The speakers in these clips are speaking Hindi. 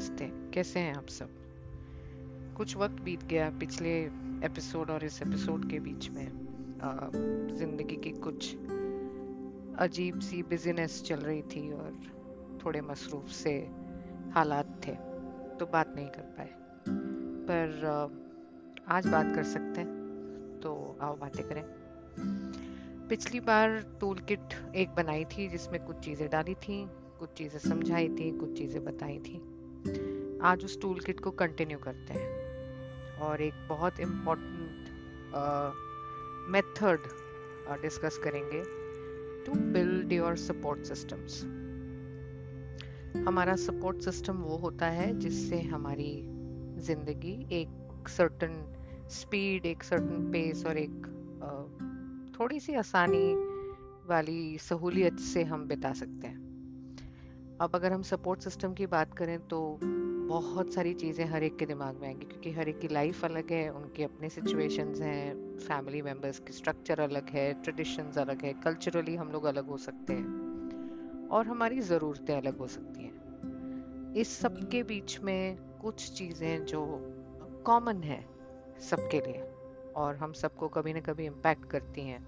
नमस्ते कैसे हैं आप सब? कुछ वक्त बीत गया पिछले एपिसोड और इस एपिसोड के बीच में। ज़िंदगी की कुछ अजीब सी बिजीनेस चल रही थी और थोड़े मसरूफ से हालात थे तो बात नहीं कर पाए। पर आ, आज बात कर सकते हैं तो आओ बातें करें। पिछली बार टूल किट एक बनाई थी जिसमें कुछ चीज़ें डाली थी कुछ चीज़ें समझाई थी कुछ चीज़ें बताई थी। आज उस टूल किट को कंटिन्यू करते हैं। और एक बहुत इम्पोर्टेंट मेथड डिस्कस करेंगे to build your support systems हमारा सपोर्ट सिस्टम वो होता है जिससे हमारी ज़िंदगी एक सर्टन स्पीड एक सर्टन पेस और एक थोड़ी सी आसानी वाली सहूलियत से हम बिता सकते हैं। अब अगर हम सपोर्ट सिस्टम की बात करें तो बहुत सारी चीज़ें हर एक के दिमाग में आएँगी, क्योंकि हर एक की लाइफ अलग है, उनके अपने सिचुएशंस हैं फैमिली मेंबर्स की स्ट्रक्चर अलग है ट्रेडिशंस अलग है कल्चरली हम लोग अलग हो सकते हैं और हमारी ज़रूरतें अलग हो सकती हैं। इस सब के बीच में कुछ चीज़ें जो कॉमन है सबके लिए और हम सबको कभी ना कभी इम्पैक्ट करती हैं,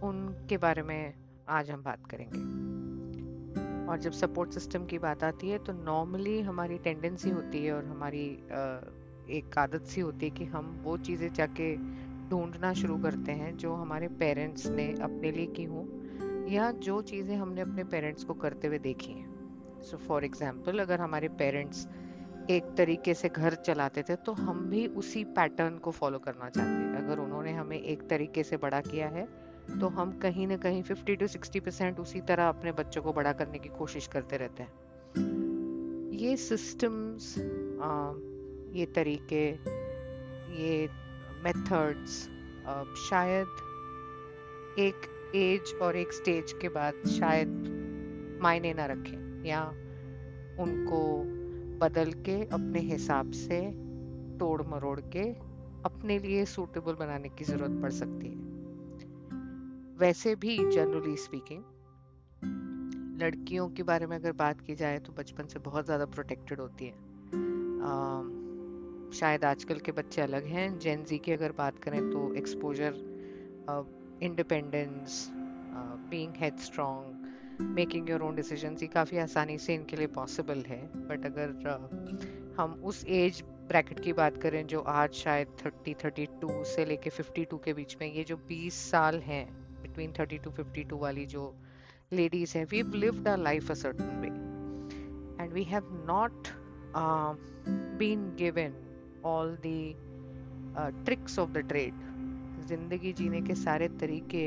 उनके बारे में आज हम बात करेंगे। और जब सपोर्ट सिस्टम की बात आती है तो नॉर्मली हमारी टेंडेंसी होती है और हमारी एक आदत सी होती है कि हम वो चीज़ें जाके ढूंढना शुरू करते हैं जो हमारे पेरेंट्स ने अपने लिए की हों या जो चीज़ें हमने अपने पेरेंट्स को करते हुए देखी हैं। सो फॉर एग्ज़ाम्पल अगर हमारे पेरेंट्स एक तरीके से घर चलाते थे तो हम भी उसी पैटर्न को फॉलो करना चाहते हैं अगर उन्होंने हमें एक तरीके से बड़ा किया है तो हम कहीं ना कहीं 50 टू 60 परसेंट उसी तरह अपने बच्चों को बड़ा करने की कोशिश करते रहते हैं। ये सिस्टम्स ये तरीके, ये मेथड्स शायद एक एज और एक स्टेज के बाद शायद मायने ना रखें या उनको बदल के अपने हिसाब से तोड़ मरोड़ के अपने लिए सूटेबल बनाने की ज़रूरत पड़ सकती है। वैसे भी जनरली स्पीकिंग लड़कियों के बारे में अगर बात की जाए तो बचपन से बहुत ज़्यादा प्रोटेक्टेड होती है। शायद आजकल के बच्चे अलग हैं। जेन जी की अगर बात करें तो exposure independence being headstrong making your own decision ये काफ़ी आसानी से इनके लिए पॉसिबल है। बट अगर uh, हम उस एज ब्रैकेट की बात करें जो आज शायद 30 32 से लेके 52 के बीच में ये जो 20 साल हैं between 30 to 52 वाली जो ladies हैं we've lived our life a certain way and we have not uh, been given all the uh, tricks of the trade ज़िंदगी जीने के सारे तरीके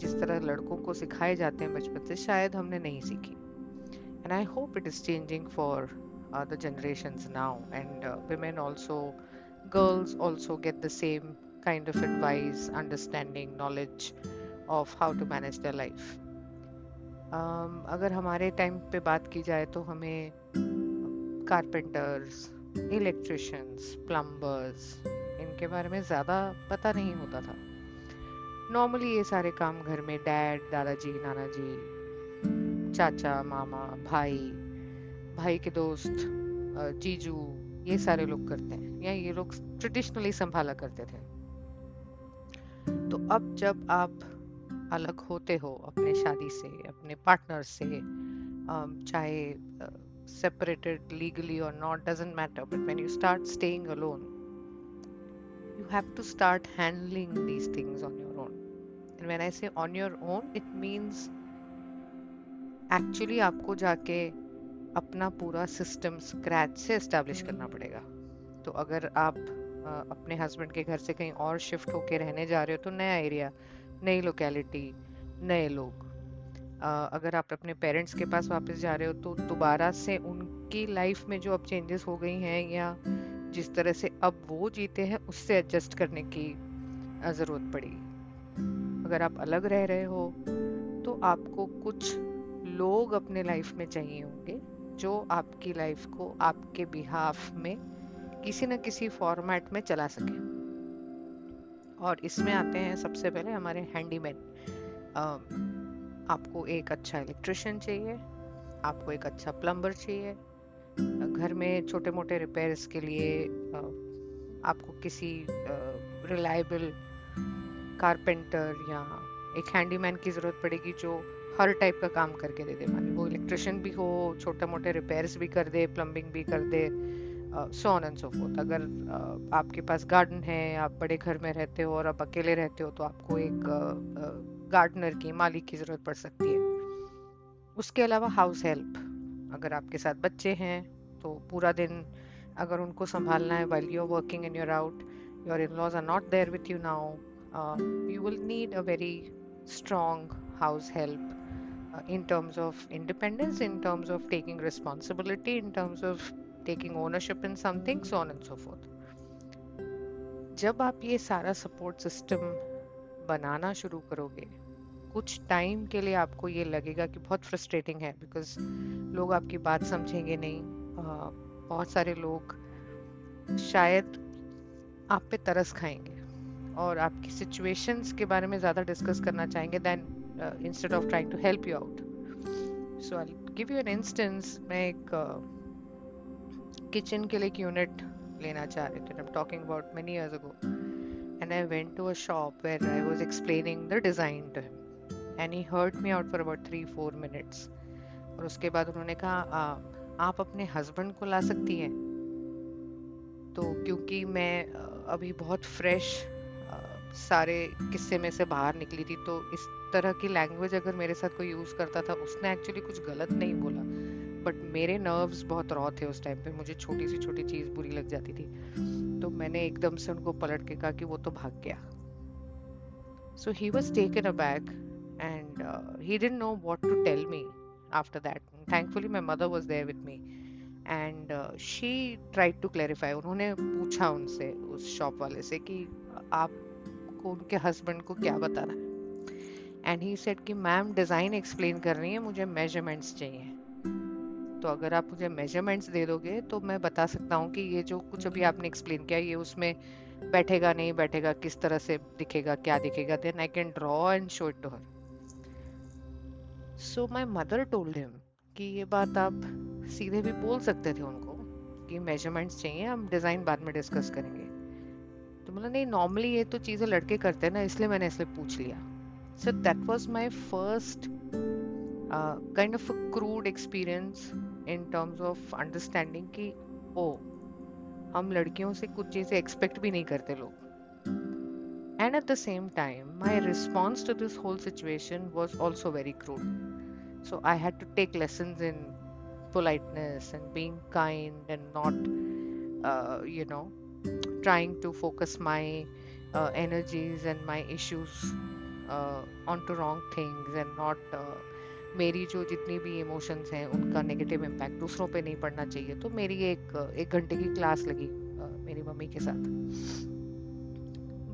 जिस तरह लड़कों को सिखाए जाते हैं बचपन से शायद हमने नहीं सीखी and I hope it is changing for uh, the generations now and uh, women also girls also get the same kind of advice understanding knowledge of how to manage the life अगर हमारे टाइम पे बात की जाए तो हमें कारपेंटर्स इलेक्ट्रिशंस प्लम्बर्स इनके बारे में ज़्यादा पता नहीं होता था। नॉर्मली ये सारे काम घर में डैड दादाजी नाना जी चाचा, मामा, भाई भाई के दोस्त जीजू, ये सारे लोग करते हैं। या ये लोग ट्रेडिशनली संभाला करते थे। तो अब जब आप अलग होते हो अपने शादी से, अपने पार्टनर से um, चाहे सेपरेटेड लीगली और not doesn't matter but when you start staying alone you have to start handling these things on your own and when I say on your own it means actually आपको जाके अपना पूरा सिस्टम स्क्रैच से इस्टेब्लिश करना पड़ेगा। तो अगर आप uh, अपने हस्बैंड के घर से कहीं और शिफ्ट होके रहने जा रहे हो तो नया एरिया नई लोकेलिटी नए लोग। अगर आप अपने पेरेंट्स के पास वापस जा रहे हो तो दोबारा से उनकी लाइफ में जो अब चेंजेस हो गई हैं, या जिस तरह से अब वो जीते हैं, उससे एडजस्ट करने की ज़रूरत पड़ी। अगर आप अलग रह रहे हो तो आपको कुछ लोग अपने लाइफ में चाहिए होंगे, जो आपकी लाइफ को आपके बिहाफ में किसी न किसी फॉर्मेट में चला सके। और इसमें आते हैं सबसे पहले हमारे हैंडीमैन आपको एक अच्छा इलेक्ट्रिशियन चाहिए, आपको एक अच्छा प्लम्बर चाहिए। घर में छोटे मोटे रिपेयर्स के लिए आपको किसी रिलायबल कारपेंटर या एक हैंडीमैन की ज़रूरत पड़ेगी जो हर टाइप का काम करके दे दे। माने वो इलेक्ट्रिशियन भी हो छोटे मोटे रिपेयर्स भी कर दे प्लम्बिंग भी कर दे so on and so forth अगर uh, आपके पास गार्डन है आप बड़े घर में रहते हो और आप अकेले रहते हो तो आपको एक गार्डनर की मालिक की ज़रूरत पड़ सकती है। उसके अलावा हाउस हेल्प अगर आपके साथ बच्चे हैं तो पूरा दिन अगर उनको संभालना है while you working in your out your in laws are not there with you now you will need a very strong house help in terms of independence, in terms of taking responsibility, in terms of taking ownership in something, so on and so forth. जब आप ये सारा सपोर्ट सिस्टम बनाना शुरू करोगे कुछ टाइम के लिए आपको ये लगेगा कि बहुत फ्रस्ट्रेटिंग है बिकॉज़ लोग आपकी बात समझेंगे नहीं बहुत सारे लोग शायद आप पे तरस खाएँगे और आपकी सिचुएशंस के बारे में ज़्यादा डिस्कस करना चाहेंगे then instead of trying to help you out so I give you an instance मैं एक uh, के लिए एक यूनिट लेना चाह रही थी I am talking about many years ago and I went to a shop where I was explaining the design to him. And he heard me out for about three, four minutes. और उसके बाद उन्होंने कहा आप अपने हस्बैंड को ला सकती हैं तो क्योंकि मैं अभी बहुत फ्रेश सारे किस्से में से बाहर निकली थी तो इस तरह की लैंग्वेज अगर मेरे साथ कोई यूज़ करता था उसने एक्चुअली कुछ गलत नहीं बोला बट मेरे नर्व्स बहुत रॉ थे उस टाइम पे, मुझे छोटी सी छोटी चीज़ बुरी लग जाती थी। तो मैंने एकदम से उनको पलट के कहा कि वो तो भाग गया। So he was taken a bag and he didn't know what to tell me after that thankfully my mother was there with me and she tried to clarify उन्होंने पूछा उनसे, उस शॉप वाले से कि आप को उनके हस्बैंड को क्या बताना है? एंड ही सेट कि मैम डिज़ाइन एक्सप्लेन कर रही है, मुझे मेजरमेंट्स चाहिए। तो अगर आप मुझे मेजरमेंट्स दे दोगे तो मैं बता सकता हूँ कि ये जो कुछ अभी आपने एक्सप्लेन किया ये उसमें बैठेगा नहीं बैठेगा किस तरह से दिखेगा क्या दिखेगा? Then I can draw and show it to her so my mother told him कि ये बात आप सीधे भी बोल सकते थे उनको कि मेजरमेंट्स चाहिए हम डिज़ाइन बाद में डिस्कस करेंगे। तो बोला नहीं नॉर्मली ये तो चीज़ें लड़के करते हैं ना इसलिए मैंने इसलिए पूछ लिया। So that was my first kind of crude experience in terms of understanding कि ओ हम लड़कियों से कुछ चीज़ें एक्सपेक्ट भी नहीं करते लोग And at the same time, my response to this whole situation was also very crude. So I had to take lessons in politeness and being kind and not, uh, you know, trying to focus my uh, energies and my issues uh, onto wrong things and not uh, मेरी जो जितनी भी इमोशंस हैं उनका नेगेटिव इम्पैक्ट दूसरों पे नहीं पड़ना चाहिए। तो मेरी एक एक घंटे की क्लास लगी uh, मेरी मम्मी के साथ।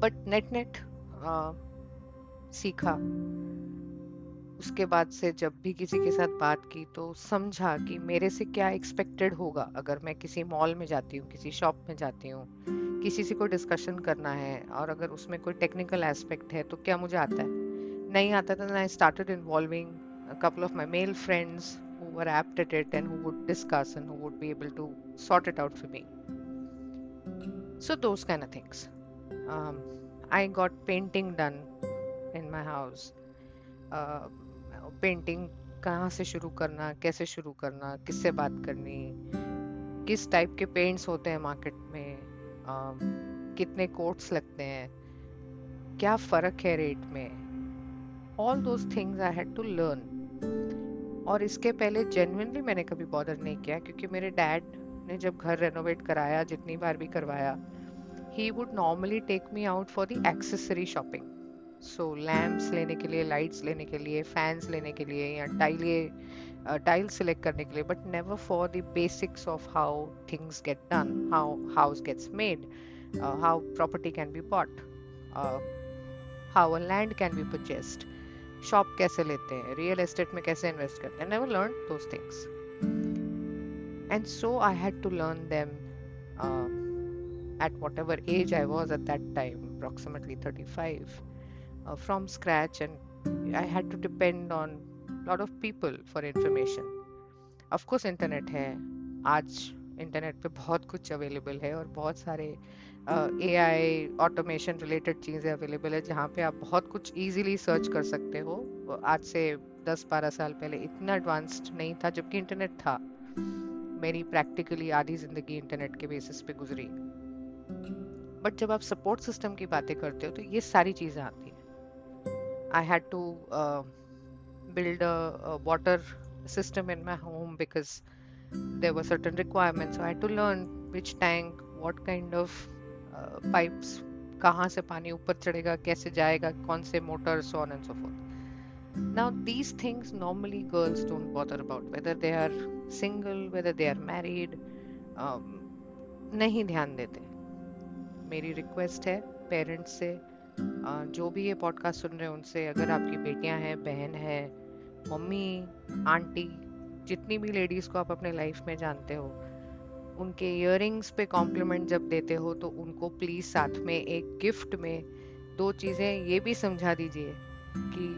बट नेट नेट सीखा। उसके बाद से जब भी किसी के साथ बात की तो समझा कि मेरे से क्या एक्सपेक्टेड होगा। अगर मैं किसी मॉल में जाती हूँ किसी शॉप में जाती हूँ किसी से कोई डिस्कशन करना है और अगर उसमें कोई टेक्निकल एस्पेक्ट है तो क्या मुझे आता है? नहीं आता तो I started involving a couple of my male friends who were apt at it and who would discuss and who would be able to sort it out for me. So, those kind of things. Um, I got painting done in my house. Uh, painting कहाँ से शुरू करना कैसे शुरू करना किससे बात करनी किस टाइप के पेंट्स होते हैं मार्केट में कितने कोट्स लगते हैं क्या फ़र्क है रेट में all those things I had to learn और इसके पहले जेनविनली मैंने कभी बॉर्डर नहीं किया, क्योंकि मेरे डैड ने जब घर रेनोवेट कराया, जितनी बार भी करवाया he would normally take me out for the accessory shopping so lamps लेने के लिए लाइट्स लेने के लिए फैंस लेने के लिए, या टाइले टाइल सेलेक्ट करने के लिए but never for the basics of how things get done how house gets made how property can be bought how a land can be purchased shop कैसे लेते हैं? रियल एस्टेट में कैसे इन्वेस्ट करते हैं? Never learn those things and so I had to learn them at what age I was at that time approximately thirty from scratch and I had to depend on lot of people for information of course internet है. आज इंटरनेट पे बहुत कुछ अवेलेबल है और बहुत सारे ए आई ऑटोमेशन रिलेटेड चीज़ें अवेलेबल है जहाँ पे आप बहुत कुछ इजीली सर्च कर सकते हो। आज से 10-12 साल पहले इतना एडवांस्ड नहीं था जबकि इंटरनेट था। मेरी प्रैक्टिकली आधी ज़िंदगी इंटरनेट के बेसिस पे गुजरी। बट जब आप सपोर्ट सिस्टम की बातें करते हो तो ये सारी चीज़ें आती हैं। I had to build water system in my home because there were certain requirements so i had to learn which tank what kind of uh, pipes कहाँ से पानी ऊपर चढ़ेगा कैसे जाएगा कौन से motor so on and so forth now these things normally girls don't bother about whether they are single whether they are married um, नहीं ध्यान देते मेरी रिक्वेस्ट है पेरेंट्स से जो भी ये पॉडकास्ट सुन रहे हैं उनसे अगर आपकी बेटियाँ हैं बहन है मम्मी आंटी जितनी भी लेडीज़ को आप अपने लाइफ में जानते हो, उनके इयर पे कॉम्प्लीमेंट जब देते हो तो उनको प्लीज़ साथ में एक गिफ्ट में दो चीज़ें ये भी समझा दीजिए कि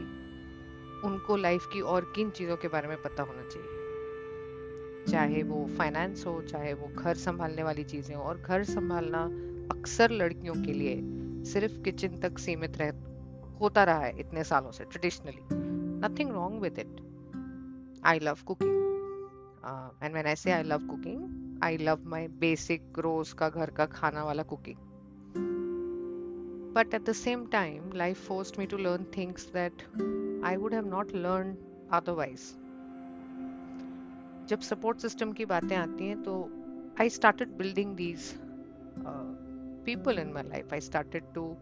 उनको लाइफ की और किन चीज़ों के बारे में पता होना चाहिए। चाहे वो फाइनेंस हो, चाहे वो घर संभालने वाली चीज़ें हो, और घर संभालना अक्सर लड़कियों के लिए सिर्फ़ किचन तक सीमित रह, होता रहा है इतने सालों से traditionally nothing wrong with it I love cooking and when I say I love cooking I love my basic रोज का घर का खाना वाला cooking but at the same time life forced me to learn things that i would have not learned otherwise जब सपोर्ट सिस्टम की बातें आती हैं तो I started building these people in my life. I started to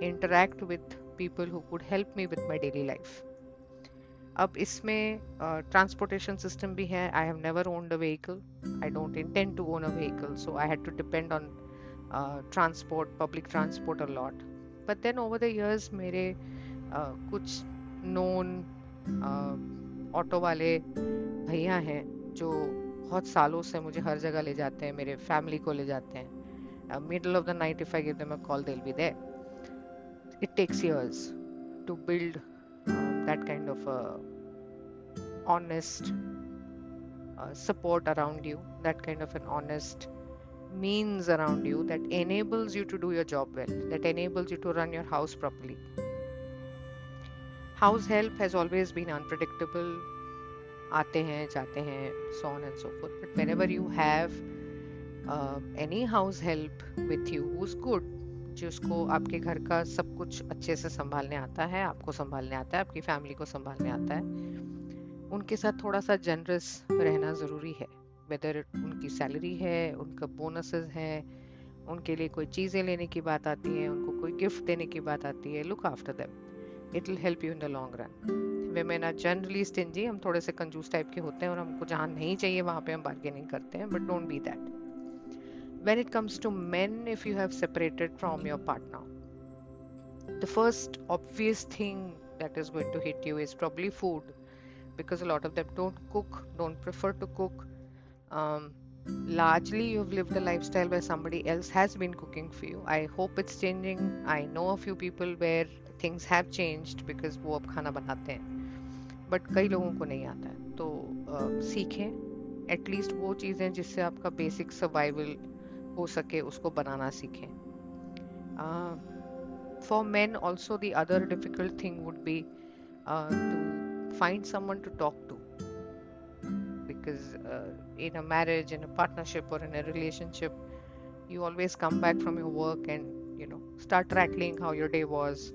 interact with people who could help me with my daily life. अब इसमें ट्रांसपोर्टेशन सिस्टम भी है। I have never owned a vehicle I don't intend to own a vehicle so I had to depend on transport public transport a lot but then over the years मेरे uh, कुछ नोन ऑटो uh, वाले भैया हैं जो बहुत सालों से मुझे हर जगह ले जाते हैं मेरे फैमिली को ले जाते हैं। Middle of the the night if i give them a they be there. It takes years to build um, that kind of a honest uh, support around you that kind of an honest means around you that enables you to do your job well that enables you to run your house properly house help has always been unpredictable आते हैं जाते हैं so on and so forth but whenever you have any house help with you who's good जिसको आपके घर का सब कुछ अच्छे से संभालने आता है, आपको संभालने आता है, आपकी फैमिली को संभालने आता है। उनके साथ थोड़ा सा जनरस रहना ज़रूरी है वेदर उनकी सैलरी है, उनका बोनसेस है, उनके लिए कोई चीज़ें लेने की बात आती है, उनको कोई गिफ्ट देने की बात आती है look after them it will help you in the long run women are generally stingy हम थोड़े से कंजूस टाइप के होते हैं और हमको जहाँ नहीं चाहिए, वहाँ पे हम बार्गेनिंग करते हैं but don't be that when it comes to men, if you have separated from your partner, the first obvious thing that is going to hit you is probably food because a lot of them don't cook, don't prefer to cook. Um, largely, you've lived a lifestyle where somebody else has been cooking for you. I hope it's changing. I know a few people where things have changed because वो अब खाना बनाते हैं बट कई लोगों को नहीं आता है तो uh, सीखें एटलीस्ट वो चीज़ें जिससे आपका बेसिक सर्वाइवल हो सके, उसको बनाना सीखें। For man also the other difficult thing would be to find someone to talk to because in a marriage in a partnership और in a relationship you always come back from your work and you know start tackling how your day was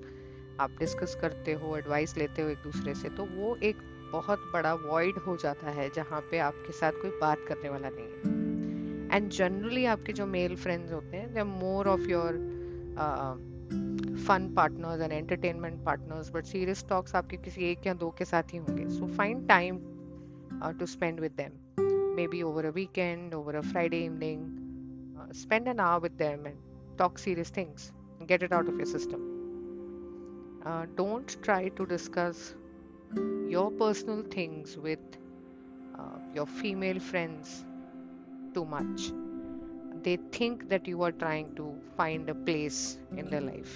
आप डिस्कस करते हो एडवाइस लेते हो एक दूसरे से तो वो एक बहुत बड़ा वॉइड हो जाता है जहाँ पे आपके साथ कोई बात करने वाला नहीं है। एंड जनरली आपके जो मेल फ्रेंड्स होते हैं they more of your fun partners and entertainment partners but serious talks आपके किसी एक या दो के साथ ही होंगे. So find time to spend with them maybe over a weekend over a Friday evening spend an hour with them and talk serious things get it out of your system. Uh, don't try to discuss your personal things with your female friends. Too much. They think that you are trying to find a place in their life.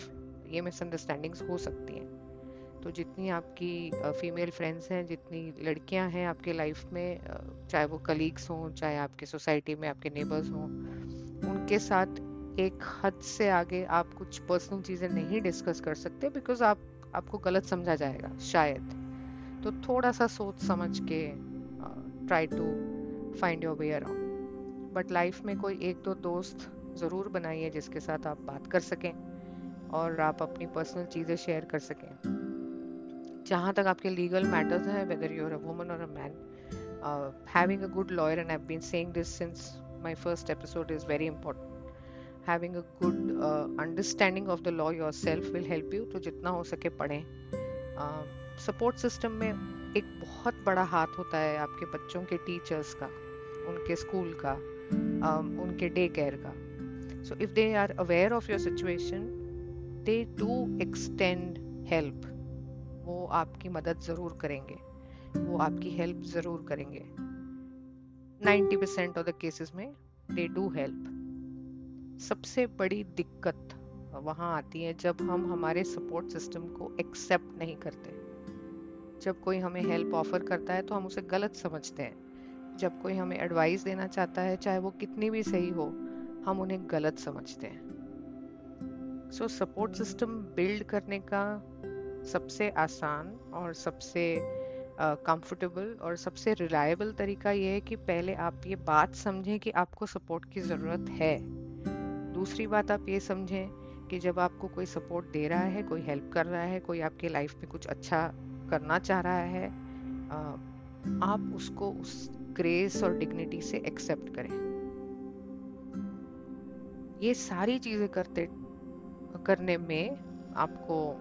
ये मिसअंडरस्टैंडिंग्स हो सकती हैं। तो जितनी आपकी फीमेल फ्रेंड्स हैं जितनी लड़कियाँ हैं आपके लाइफ में चाहे वो कलीग्स हों चाहे आपके सोसाइटी में आपके नेबर्स हों उनके साथ एक हद से आगे आप कुछ पर्सनल चीज़ें नहीं डिस्कस कर सकते बिकॉज़ आप आपको गलत समझा जाएगा शायद। तो थोड़ा सा सोच समझ के try to find your way around but life में कोई एक दो दोस्त ज़रूर बनाइए जिसके साथ आप बात कर सकें और आप अपनी पर्सनल चीज़ें शेयर कर सकें। जहाँ तक आपके लीगल मैटर्स हैं वेदर यूर अ वुमन और a man having a good lawyer and I been saying this since my first episode is very important having a good understanding of the law yourself will help you तो जितना हो सके पढ़ें। सपोर्ट uh, सिस्टम में एक बहुत बड़ा हाथ होता है आपके बच्चों के टीचर्स का उनके स्कूल का। Um, उनके डे केयर का। So if they are aware of your situation they do extend help वो आपकी मदद ज़रूर करेंगे। वो आपकी हेल्प ज़रूर करेंगे। 90% ऑफ़ द केसेस में दे डू हेल्प सबसे बड़ी दिक्कत वहाँ आती है जब हम हमारे सपोर्ट सिस्टम को एक्सेप्ट नहीं करते। जब कोई हमें हेल्प ऑफ़र करता है तो हम उसे गलत समझते हैं। जब कोई हमें एडवाइस देना चाहता है चाहे वो कितनी भी सही हो हम उन्हें गलत समझते हैं। सो सपोर्ट सिस्टम बिल्ड करने का सबसे आसान और सबसे कंफर्टेबल uh, और सबसे रिलायबल तरीका ये है कि पहले आप ये बात समझें कि आपको सपोर्ट की ज़रूरत है। दूसरी बात आप ये समझें कि जब आपको कोई सपोर्ट दे रहा है कोई हेल्प कर रहा है कोई आपके लाइफ में कुछ अच्छा करना चाह रहा है आप उसको उस ग्रेस और डिग्निटी से एक्सेप्ट करें। ये सारी चीज़ें करते, करने में आपको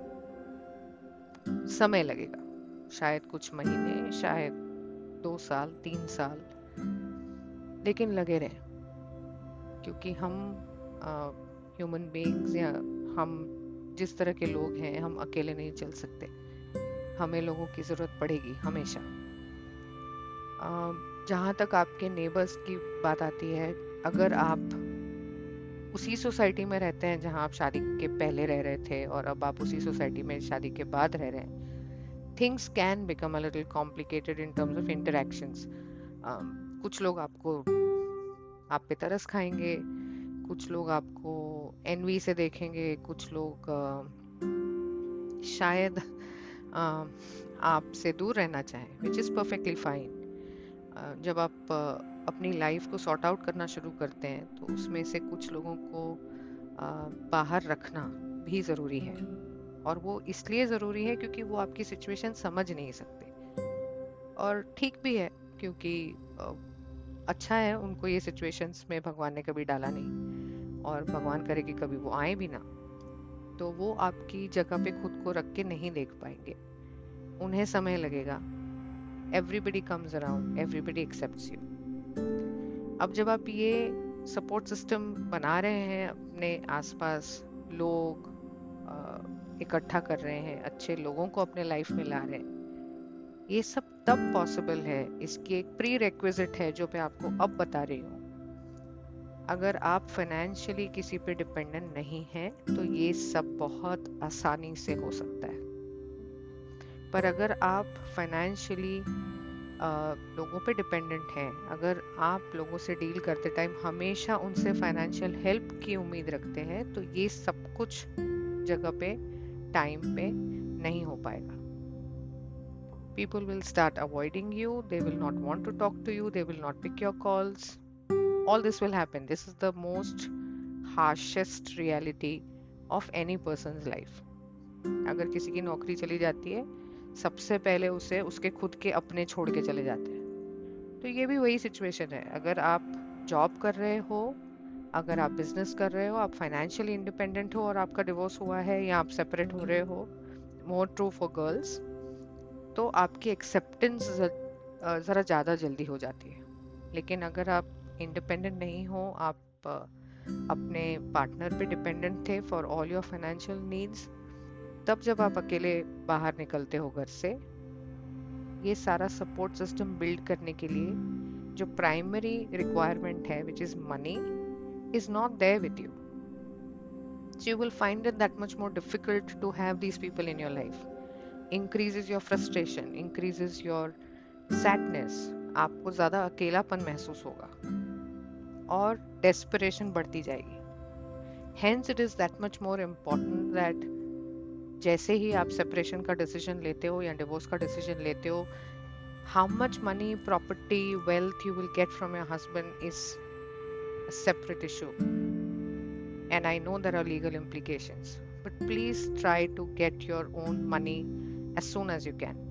समय लगेगा। शायद कुछ महीने, शायद दो साल, तीन साल, लेकिन लगे रहे। क्योंकि हम ह्यूमन बींग्स या हम जिस तरह के लोग हैं, हम अकेले नहीं चल सकते। हमें लोगों की ज़रूरत पड़ेगी हमेशा। जहाँ तक आपके नेबर्स की बात आती है, अगर आप उसी सोसाइटी में रहते हैं जहाँ आप शादी के पहले रह रहे थे और अब आप उसी सोसाइटी में शादी के बाद रह रहे हैं things can become a little complicated in terms of interactions कुछ लोग आपको आप पे तरस खाएँगे, कुछ लोग आपको एनवी से देखेंगे, कुछ लोग शायद आपसे दूर रहना चाहें विच इज़ परफेक्टली फाइन जब आप अपनी लाइफ को सॉर्ट आउट करना शुरू करते हैं तो उसमें से कुछ लोगों को बाहर रखना भी ज़रूरी है। और वो इसलिए ज़रूरी है क्योंकि वो आपकी सिचुएशन समझ नहीं सकते। और ठीक भी है क्योंकि अच्छा है उनको ये सिचुएशंस में भगवान ने कभी डाला नहीं। और भगवान करे कि कभी वो आए भी ना तो वो आपकी जगह पे खुद को रख के नहीं देख पाएँगे। उन्हें समय लगेगा। Everybody comes around everybody accept you अब जब आप ये सपोर्ट सिस्टम बना रहे हैं, अपने आसपास लोग इकट्ठा कर रहे हैं, अच्छे लोगों को अपने लाइफ में ला रहे हैं, ये सब तब पॉसिबल है, इसकी एक प्री रिक्विजिट है जो मैं आपको अब बता रही हूँ। अगर आप फाइनेंशियली किसी पे डिपेंडेंट नहीं हैं तो ये सब बहुत आसानी से हो सकता है। पर अगर आप फाइनेंशियली लोगों पे डिपेंडेंट हैं, अगर आप लोगों से डील करते टाइम हमेशा उनसे फाइनेंशियल हेल्प की उम्मीद रखते हैं तो ये सब कुछ जगह पे टाइम पे नहीं हो पाएगा। People will start avoiding you they will not want to talk to you they will not pick your calls all this will happen this is the most harshest reality of any person life अगर किसी की नौकरी चली जाती है सबसे पहले उसे उसके खुद के अपने छोड़ के चले जाते हैं। तो ये भी वही सिचुएशन है। अगर आप जॉब कर रहे हो, अगर आप बिज़नेस कर रहे हो, आप फाइनेंशियली इंडिपेंडेंट हो और आपका डिवोर्स हुआ है या आप सेपरेट हो रहे हो मोर ट्रू फॉर गर्ल्स तो आपकी एक्सेप्टेंस ज़रा ज़्यादा जल्दी हो जाती है। लेकिन अगर आप इंडिपेंडेंट नहीं हो, आप अपने पार्टनर पे डिपेंडेंट थे for all your financial needs तब जब आप अकेले बाहर निकलते हो घर से, ये सारा सपोर्ट सिस्टम बिल्ड करने के लिए जो प्राइमरी रिक्वायरमेंट है which is money is not there with you so you will find it that much more difficult to have these people in your life. Increases your frustration increases your sadness आपको ज़्यादा अकेलापन महसूस होगा और डेस्परेशन बढ़ती जाएगी. Hence it is that much more important that जैसे ही आप सेपरेशन का डिसीज़न लेते हो या डिवोर्स का डिसीज़न लेते हो how much money property wealth you will get from your husband is separate issue and I know there are legal implications but please try to get your own money as soon as you can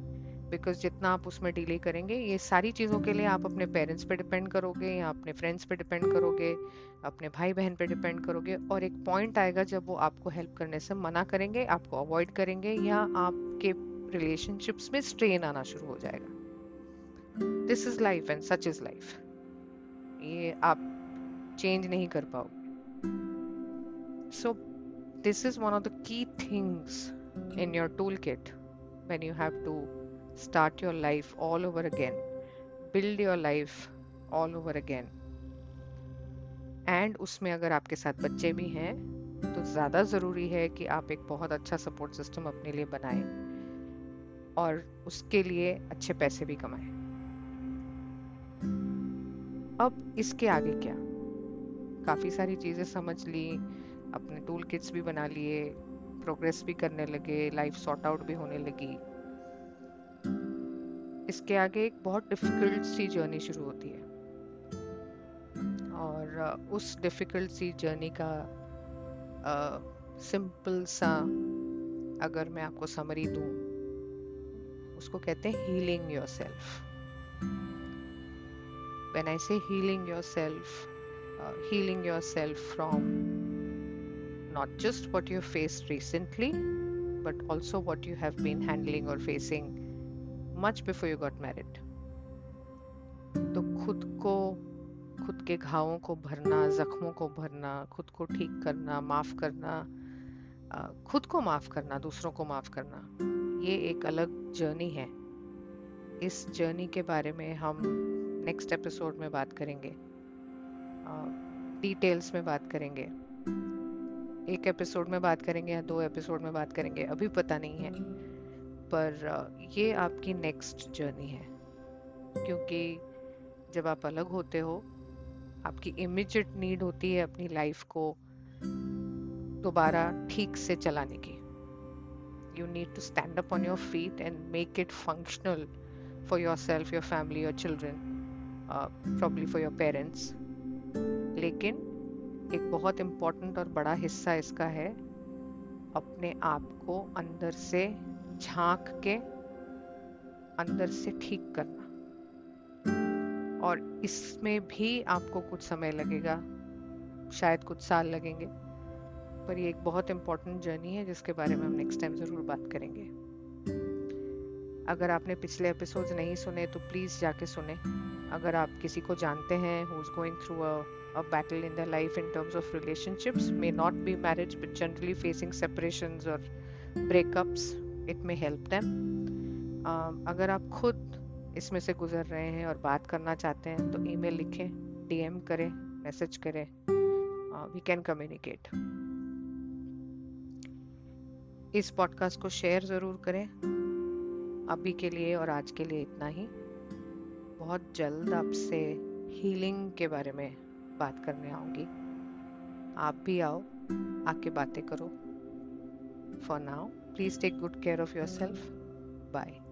because जितना आप उसमें डिले करेंगे, ये सारी चीज़ों के लिए आप अपने पेरेंट्स पे डिपेंड करोगे, या अपने फ्रेंड्स पे डिपेंड करोगे, अपने भाई बहन पे डिपेंड करोगे, और एक पॉइंट आएगा जब वो आपको हेल्प करने से मना करेंगे, आपको अवॉइड करेंगे, या आपके रिलेशनशिप्स में स्ट्रेन आना शुरू हो जाएगा। This is life and such is life ये आप चेंज नहीं कर पाओगे। So this is one of the key things in your tool kit when you have to start your life all over again, build your life all over again. And उसमें अगर आपके साथ बच्चे भी हैं तो ज़्यादा ज़रूरी है कि आप एक बहुत अच्छा सपोर्ट सिस्टम अपने लिए बनाएँ और उसके लिए अच्छे पैसे भी कमाएँ। अब इसके आगे क्या? काफ़ी सारी चीज़ें समझ ली अपने टूल किट्स भी बना लिए प्रोग्रेस भी करने लगे लाइफ सॉर्ट आउट भी होने लगी। इसके आगे एक बहुत डिफ़िकल्ट सी जर्नी शुरू होती है। और उस डिफ़िकल्ट सी जर्नी का सिंपल सा अगर मैं आपको समरी दूँ, उसको कहते हैं healing yourself when I say healing yourself healing yourself from not just what you face recently but also what you have been handling और facing much before you got married तो खुद को, खुद के घावों को भरना, जख्मों को भरना, खुद को ठीक करना, माफ़ करना खुद को माफ़ करना, दूसरों को माफ़ करना, ये एक अलग जर्नी है। इस जर्नी के बारे में हम नेक्स्ट एपिसोड में बात करेंगे। डिटेल्स में बात करेंगे। एक एपिसोड में बात करेंगे या दो एपिसोड में बात करेंगे, अभी पता नहीं है। पर ये आपकी नेक्स्ट जर्नी है। क्योंकि जब आप अलग होते हो आपकी इमिजिएट नीड होती है अपनी लाइफ को दोबारा ठीक से चलाने की। You need to stand up on your feet and make it functional for yourself your family children, uh, probably for your parents लेकिन एक बहुत इम्पोर्टेंट और बड़ा हिस्सा इसका है अपने आप को अंदर से झाँक के अंदर से ठीक करना। और इसमें भी आपको कुछ समय लगेगा, शायद कुछ साल लगेंगे, पर ये एक बहुत इम्पोर्टेंट जर्नी है, जिसके बारे में हम नेक्स्ट टाइम ज़रूर बात करेंगे। अगर आपने पिछले एपिसोड्स नहीं सुने तो प्लीज़ जाके सुने। अगर आप किसी को जानते हैं who is going through a battle in the life in terms of relationships may not be marriage but generally facing separations और breakups it may help them अगर आप खुद इसमें से गुजर रहे हैं और बात करना चाहते हैं तो ईमेल लिखें डीएम करें मैसेज करें। वी कैन कम्युनिकेट इस पॉडकास्ट को शेयर ज़रूर करें। अभी के लिए और आज के लिए इतना ही। बहुत जल्द आपसे हीलिंग के बारे में बात करने आऊँगी। आप भी आओ, आके बातें करो। For now please take good care of yourself bye